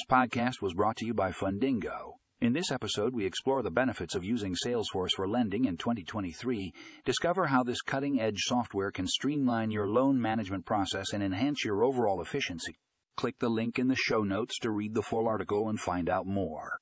This podcast was brought to you by Fundingo. In this episode, we explore the benefits of using Salesforce for lending in 2023. Discover how this cutting edge software can streamline your loan management process and enhance your overall efficiency. Click the link in the show notes to read the full article and find out more.